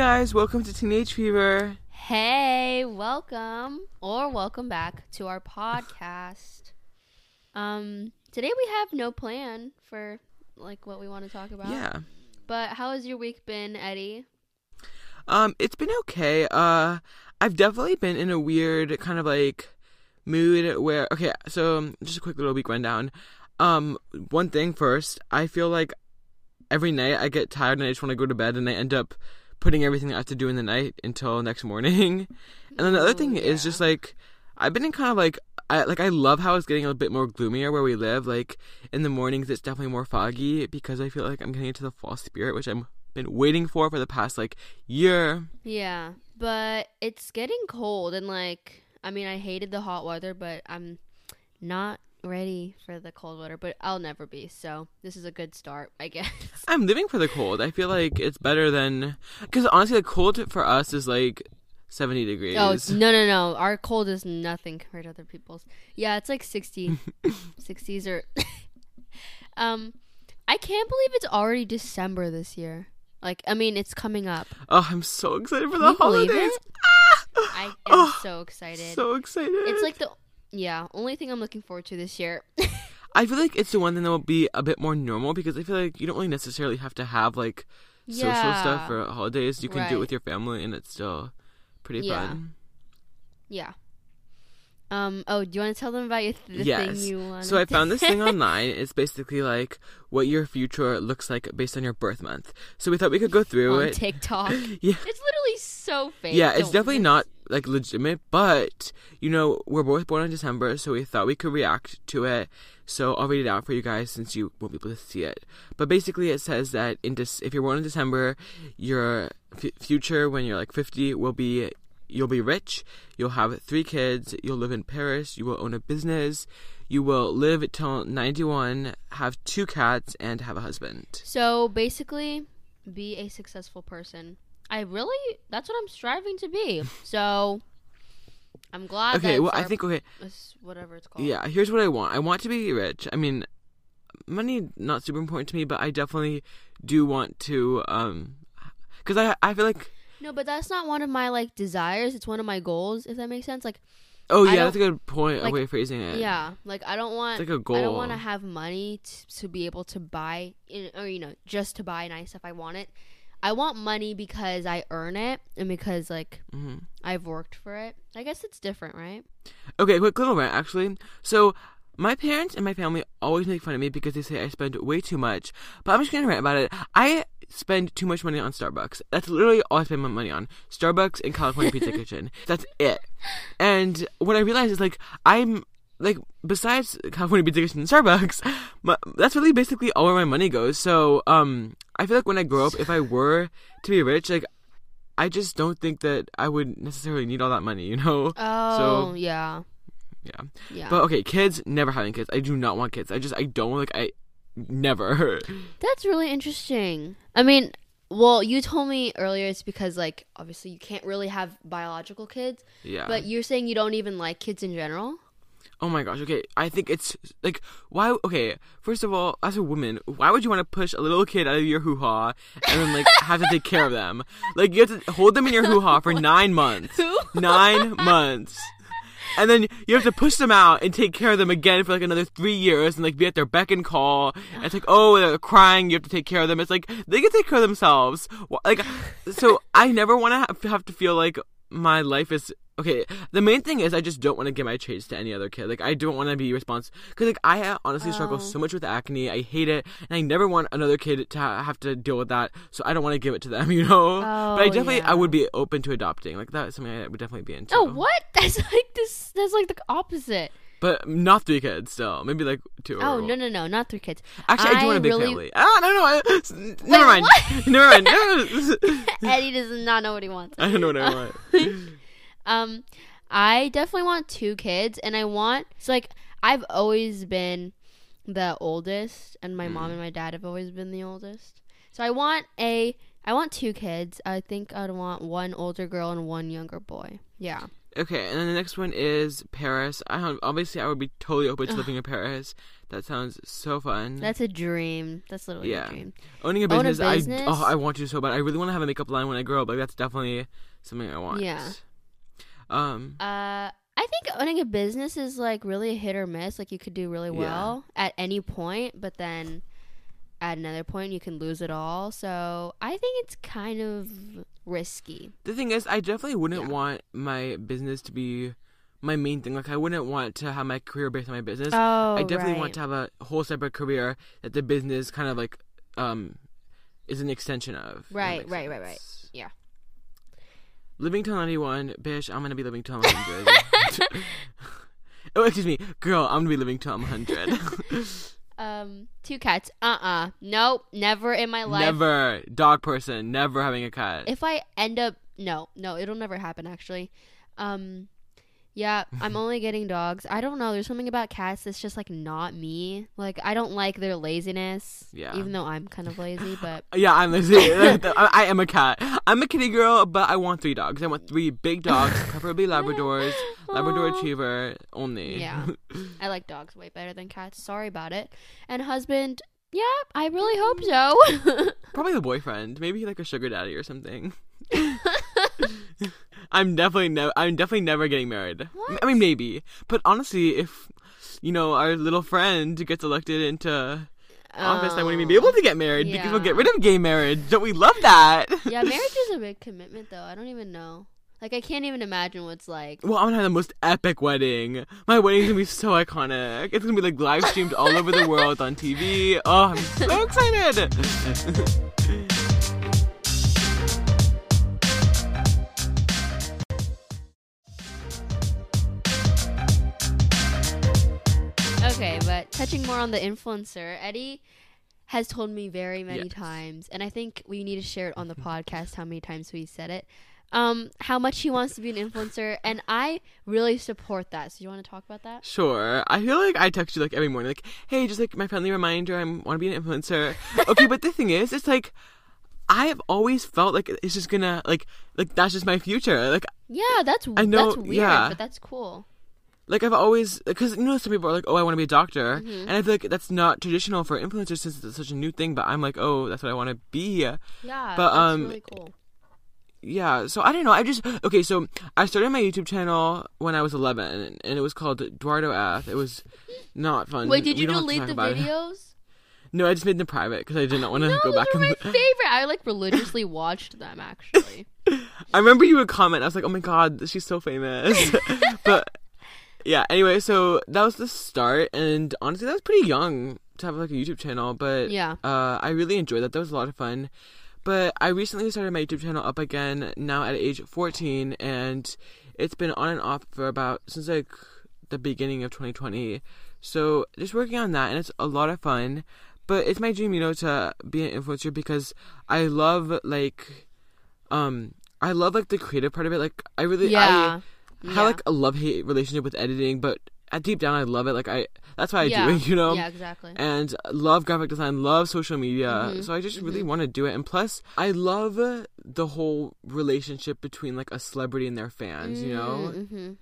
guys, welcome to Teenage Fever. Hey, welcome or welcome back to our podcast. Um, today we have no plan for like what we want to talk about. Yeah. But how has your week been, Eddie? Um, it's been okay. Uh, I've definitely been in a weird kind of like mood where okay, so um, just a quick little week rundown. Um, one thing first, I feel like every night I get tired and I just want to go to bed and I end up putting everything I have to do in the night until next morning. And then the other Ooh, thing is yeah. just like I've been in kind of like I like I love how it's getting a bit more gloomier where we live. Like in the mornings it's definitely more foggy because I feel like I'm getting into the fall spirit, which I'm been waiting for for the past like year. Yeah, but it's getting cold and like I mean I hated the hot weather, but I'm not ready for the cold weather, but I'll never be. So, this is a good start, I guess. I'm living for the cold. I feel like it's better than because honestly, the cold for us is like 70 degrees. Oh no no no! Our cold is nothing compared to other people's. Yeah, it's like 60, 60s or. um, I can't believe it's already December this year. Like, I mean, it's coming up. Oh, I'm so excited for Can the holidays. it? I am Oh, so excited. So excited. it's like the yeah only thing I'm looking forward to this year. I feel like it's the one thing that will be a bit more normal because I feel like you don't really necessarily have to have like social Yeah. stuff for holidays. You can do it with your family and it's still pretty Yeah. fun. yeah. Um. Oh, do you want to tell them about your the yes. thing you want? So I found this thing online. It's basically like what your future looks like based on your birth month. So we thought we could go through on it. TikTok. Yeah. It's literally so fake. Yeah, it's definitely not like legitimate, but you know, we're both born in December, so we thought we could react to it. So I'll read it out for you guys since you won't be able to see it. But basically, it says that in if you're born in December, your f- future when you're like 50 will be you'll be rich, you'll have three kids, you'll live in Paris, you will own a business, you will live till 91, have two cats, and have a husband. So basically, be a successful person. I really, that's what I'm striving to be. So I'm glad. Okay, well, I think okay. whatever it's called. Yeah, here's what I want. I want to be rich. I mean, money not super important to me, but I definitely do want to um cuz I I feel like No, but that's not one of my like desires. It's one of my goals. If that makes sense. Like, oh yeah, that's a good point. like, a way of phrasing it. yeah, like I don't want. It's like I don't want to have money t- to be able to buy, in, or you know, just to buy nice stuff. I want it. I want money because I earn it and because like Mhm. I've worked for it. I guess it's different, right? Okay, quick little rant actually. So my parents and my family always make fun of me because they say I spend way too much. But I'm just gonna rant about it. I spend too much money on Starbucks. That's literally all I spend my money on. Starbucks and California Pizza Kitchen. That's it. And what I realized is like I'm like besides California Pizza Kitchen and Starbucks, my, that's really basically all where my money goes. So um, I feel like when I grow up, if I were to be rich, like I just don't think that I would necessarily need all that money. You know? Oh, yeah, Yeah. yeah. But okay, kids, never having kids. I do not want kids. I just I don't like I never. That's really interesting. I mean, well, you told me earlier it's because like obviously you can't really have biological kids, yeah. but you're saying you don't even like kids in general. Oh my gosh. Okay, I think it's like why? Okay, first of all, as a woman, why would you want to push a little kid out of your hoo ha and then like have to take care of them? Like you have to hold them in your hoo ha for nine months. Who? Nine months. And then you have to push them out and take care of them again for like another three years and like be at their beck and call. And it's like, oh, they're crying. You have to take care of them. It's like they can take care of themselves. Like, so I never want to have, have to feel like my life is okay. The main thing is I just don't want to give my traits to any other kid. Like I don't want to be responsible because like I honestly struggle Oh. so much with acne. I hate it, and I never want another kid to ha- have to deal with that. So I don't want to give it to them. You know. Oh, but I Oh, definitely I would be open to adopting. Like that's something I would definitely be into. Oh, what? That's like this. That's like the opposite. But not three kids still. Maybe like two. or- Oh no no no, not three kids. Actually, I, do want a big really- family. Ah, no, no. I, never mind. Never mind. No. Eddie does not know what he wants. I don't know what I want. Um, I definitely want two kids, and I want so like I've always been the oldest, and my Mm. mom and my dad have always been the oldest. So I want a I want two kids. I think I'd want one older girl and one younger boy. Yeah. Okay, and then the next one is Paris. I obviously I would be totally open to living in Paris. That sounds so fun. That's a dream. That's literally Yeah. a dream. Owning a business, Own a business, I oh I want to so bad. I really want to have a makeup line when I grow up. Like that's definitely something I want. Yeah. Um. Uh, I think owning a business is like really a hit or miss. Like you could do really Yeah. well at any point, but then at another point you can lose it all. So I think it's kind of risky. The thing is, I definitely wouldn't Yeah. want my business to be my main thing. Like I wouldn't want to have my career based on my business. Oh, I definitely right. want to have a whole separate career that the business kind of like um is an extension of. Right, right, right, right. Yeah. Living till ninety one, bitch. I'm gonna be living till I'm hundred. oh, excuse me, girl. I'm gonna be living till I'm hundred. Um, two cats. Uh uh Nope. Never in my life. never dog person. Never having a cat. If I end up no, no, it'll never happen actually. Um yeah, I'm only getting dogs. I don't know. There's something about cats that's just like not me. Like I don't like their laziness. Yeah. Even though I'm kind of lazy, but Yeah, I'm lazy. I I am a cat. I'm a kitty girl, but I want three dogs. I want three big dogs, preferably Labradors, Labrador. Retriever only. Yeah. I like dogs way better than cats. Sorry about it. And husband, yeah, I really hope so. Probably the boyfriend. Maybe like a sugar daddy or something. I'm definitely never. I'm definitely never getting married. What? I mean, maybe. But honestly, if you know our little friend gets elected into office, I wouldn't even be able to get oh, married because we'll get rid of gay marriage. Don't we love that? Yeah, marriage is a big commitment though. I don't even know. Like I can't even imagine what's like. Well, I'm gonna have the most epic wedding. My wedding's gonna be so iconic. It's gonna be like live streamed all over the world on TV. Oh, I'm so excited. Okay, but touching more on the influencer, Eddie has told me very many Yes. times, and I think we need to share it on the podcast how many times we said it. Um, how much he wants to be an influencer, and I really support that. So you want to talk about that? Sure. I feel like I text you like every morning, like, hey, just like my friendly reminder, I want to be an influencer. okay, but the thing is, it's like I have always felt like it's just gonna like like that's just my future. Like Yeah, that's I know- that's weird, yeah. but that's cool. Like I've always because you know some people are like, oh, I want to be a doctor, Mhm. and I feel like that's not traditional for influencers since it's such a new thing. But I'm like, oh, that's what I want to be. Yeah, But, that's um, really cool. Yeah, so I don't know. I just okay. So I started my YouTube channel when I was 11, and it was called Eduardo Ath. It was not fun. Wait, did We you don't have to delete the about it. videos? No, I just made them private because I did not want to no, go those back were and. my favorite. I like religiously watched them actually. I remember you would comment. I was like, "Oh my god, she's so famous." but yeah. Anyway, so that was the start, and honestly, that was pretty young to have like a YouTube channel. But Yeah. uh, I really enjoyed that. That was a lot of fun. But I recently started my YouTube channel up again now at age 14, and it's been on and off for about since like the beginning of 2020. So just working on that, and it's a lot of fun. But it's my dream, you know, to be an influencer because I love like, um, I love like the creative part of it. Like I really, Yeah. I yeah. have like a love hate relationship with editing, but at deep down I love it. Like I, that's why I yeah. do it, you know Yeah, exactly. and love graphic design, love social media. Mhm, So I just really want to do it. And plus, I love the whole relationship between like a celebrity and their fans, you know? hmm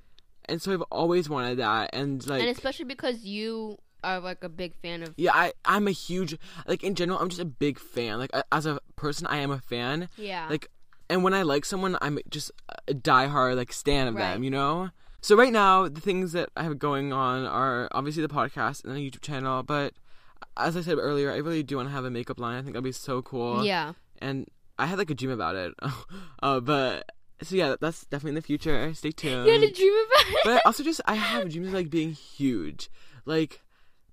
And so I've always wanted that. And like, and especially because you are like a big fan of. yeah, I, I'm a huge, like in general, I'm just a big fan. Like as a person, I am a fan. Yeah. Like, and when I like someone, I'm just a diehard like stan of Right. them, you know? So right now, the things that I have going on are obviously the podcast and the YouTube channel, but as I said earlier, I really do want to have a makeup line. I think that'd be so cool. yeah. And I had like a dream about it. uh, but so yeah, that's definitely in the future. Stay tuned. You had a dream about it. but also just I have dreams of like being huge, like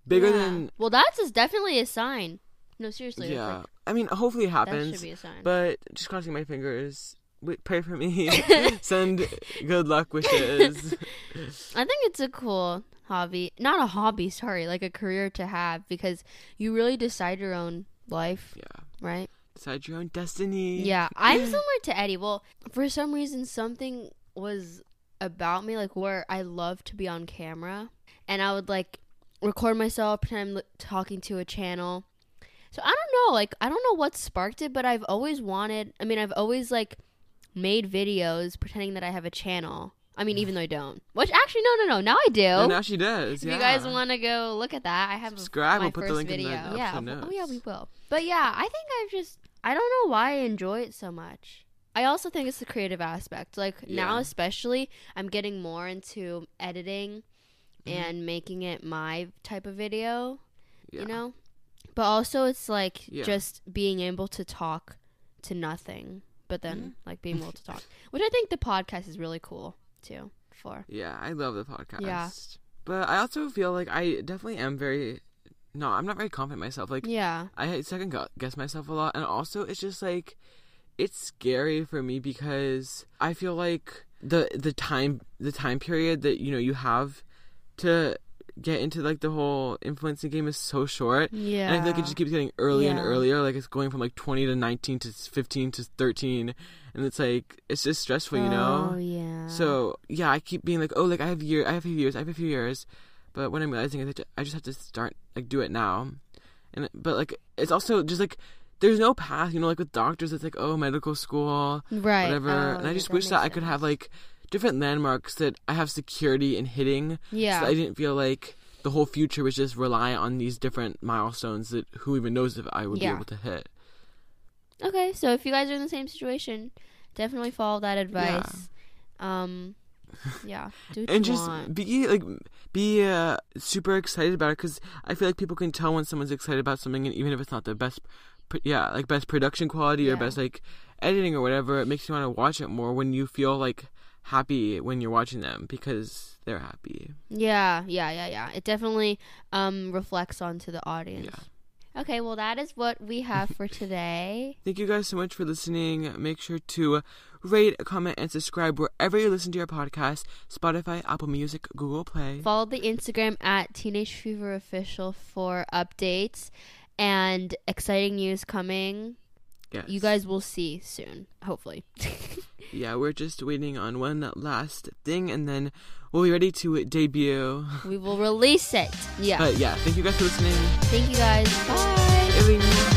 bigger Yeah. than Well, that's is definitely a sign. No, seriously. yeah. like- I mean, hopefully it happens. that should be a sign. But just crossing my fingers. Wait, pray for me. Send good luck wishes. I think it's a cool hobby. Not a hobby, sorry, like a career to have because you really decide your own life, yeah. right? Decide your own destiny. Yeah, I'm similar to Eddie. Well, for some reason, something was about me, like where I love to be on camera, and I would like record myself, pretend I'm talking to a channel. So I don't know, like I don't know what sparked it, but I've always wanted. I mean, I've always like made videos pretending that I have a channel I mean, even though I don't. Which actually, no, no, no. Now I do. And now she does. if yeah. you guys want to go look at that, I have Subscribe, my we'll put the link in the video. yeah. episode Oh yeah, we will. But yeah, I think I've just I don't know why I enjoy it so much. I also think it's the creative aspect. Like now especially, I'm getting more into editing Mm-hmm. and making it my type of video, yeah. you know? But also it's like Yeah. just being able to talk to nothing, but then Mm-hmm. like being able to talk. Which I think the podcast is really cool too for. Yeah, I love the podcast. Yeah. But I also feel like I definitely am very no, I'm not very confident myself. Like Yeah. I second guess myself a lot, and also it's just like it's scary for me because I feel like the the time the time period that you know you have to get into like the whole influencing game is so short. Yeah. And I feel like it just keeps getting earlier and earlier. Like it's going from like 20 to 19 to 15 to 13. And it's like, it's just stressful, you know? Oh yeah. So yeah, I keep being like, oh, like I have year, I have a few years, I have a few years, but what I'm realizing is that I just have to start like do it now, and but like it's also just like there's no path, you know, like with doctors, it's like oh medical school, right. whatever, Oh, and I yeah, just wish that I could have like different landmarks that I have security in hitting, Yeah. so I didn't feel like the whole future was just rely on these different milestones that who even knows if I would Yeah. be able to hit. Okay, so if you guys are in the same situation, definitely follow that advice. Um, yeah, do what and just want. be like be uh, super excited about it because I feel like people can tell when someone's excited about something, and even if it's not the best, pr- yeah, like best production quality or best like editing or whatever, it makes you want to watch it more when you feel like happy when you're watching them because they're happy. Yeah, yeah, yeah, yeah. It definitely um reflects onto the audience. Yeah. Okay, well that is what we have for today. Thank you guys so much for listening. Make sure to rate, comment, and subscribe wherever you listen to your podcast: Spotify, Apple Music, Google Play. Follow the Instagram at Teenage Fever Official for updates and exciting news coming. Yes. You guys will see soon, hopefully. Yeah, we're just waiting on one last thing, and then we'll be ready to debut. we will release it. Yeah. But yeah, thank you guys for listening. Thank you guys. Bye. Aileen.